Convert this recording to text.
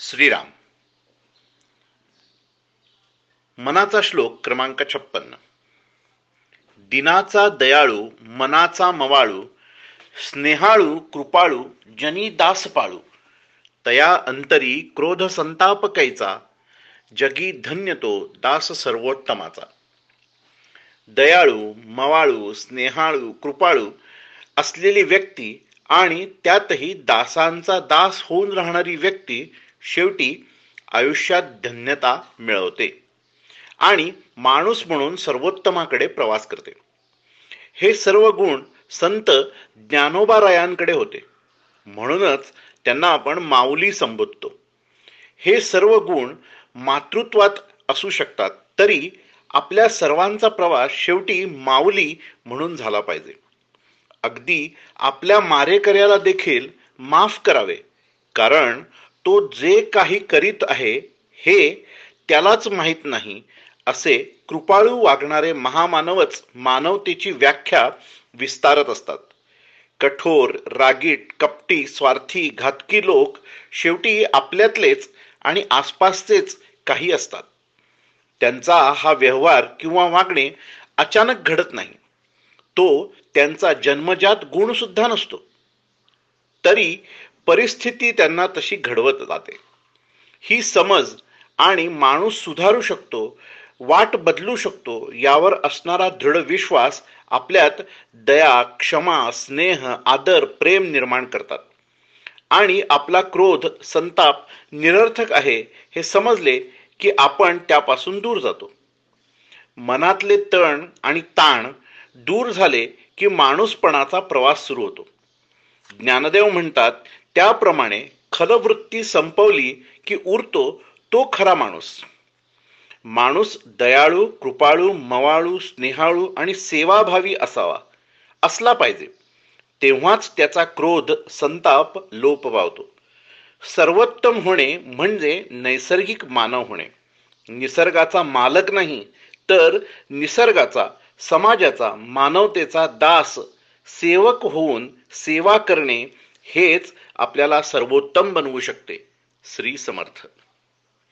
श्रीराम. मनाचा श्लोक क्रमांक छप्पन्न दिनाचा दयाळू मनाचा मवाळू स्नेहाळू कृपाळू जनी दास पाळू तया अंतरी क्रोध संताप कैचा जगी धन्य तो दास सर्वोत्तमाचा. दयाळू मवाळू स्नेहाळू कृपाळू असलेली व्यक्ती आणि त्यातही दासांचा दास होऊन राहणारी व्यक्ती शेवटी आयुष्यात धन्यता मिळवते आणि माणूस म्हणून सर्वोत्तमाकडे प्रवास करते. हे सर्व गुण संत ज्ञानोबारायांकडे होते. म्हणूनच त्यांना आपण माऊली संबोधतो. हे सर्व गुण मातृत्वात असू शकतात तरी आपल्या सर्वांचा प्रवास शेवटी माऊली म्हणून झाला पाहिजे. अगदी आपल्या मारेकऱ्याला देखील माफ करावे कारण तो जे काही करीत आहे हे त्यालाच माहीत नाही असे कृपाळू वागणारे महामानवच मानवतेची व्याख्या विस्तारत असतात. कठोर रागीट कपटी स्वार्थी घातकी लोक शेवटी आपल्यातलेच आणि आसपासचेच काही असतात. त्यांचा हा व्यवहार किंवा वागणे अचानक घडत नाही. तो त्यांचा जन्मजात गुण सुद्धा नसतो. तरी परिस्थिती त्यांना तशी घडवत जाते. ही समज आणि माणूस सुधारू शकतो वाट बदलू शकतो यावर असणारा दृढ विश्वास आपल्यात दया क्षमा स्नेह आदर प्रेम निर्माण करतात. आणि आपला क्रोध संताप निरर्थक आहे हे समजले की आपण त्यापासून दूर जातो. मनातले तण आणि ताण दूर झाले की माणूसपणाचा प्रवास सुरू होतो. ज्ञानदेव म्हणतात त्याप्रमाणे खलवृत्ती संपवली की उरतो तो खरा माणूस. माणूस दयाळू कृपाळू मवाळू स्नेहाळू आणि सेवाभावी असावा असला पाहिजे. तेव्हाच त्याचा क्रोध संताप लोप पावतो सर्वोत्तम होणे म्हणजे नैसर्गिक मानव होणे. निसर्गाचा मालक नाही तर निसर्गाचा समाजाचा मानवतेचा दास सेवक होऊन सेवा करणे हेच आपल्याला सर्वोत्तम बनवू शकते. श्री समर्थ.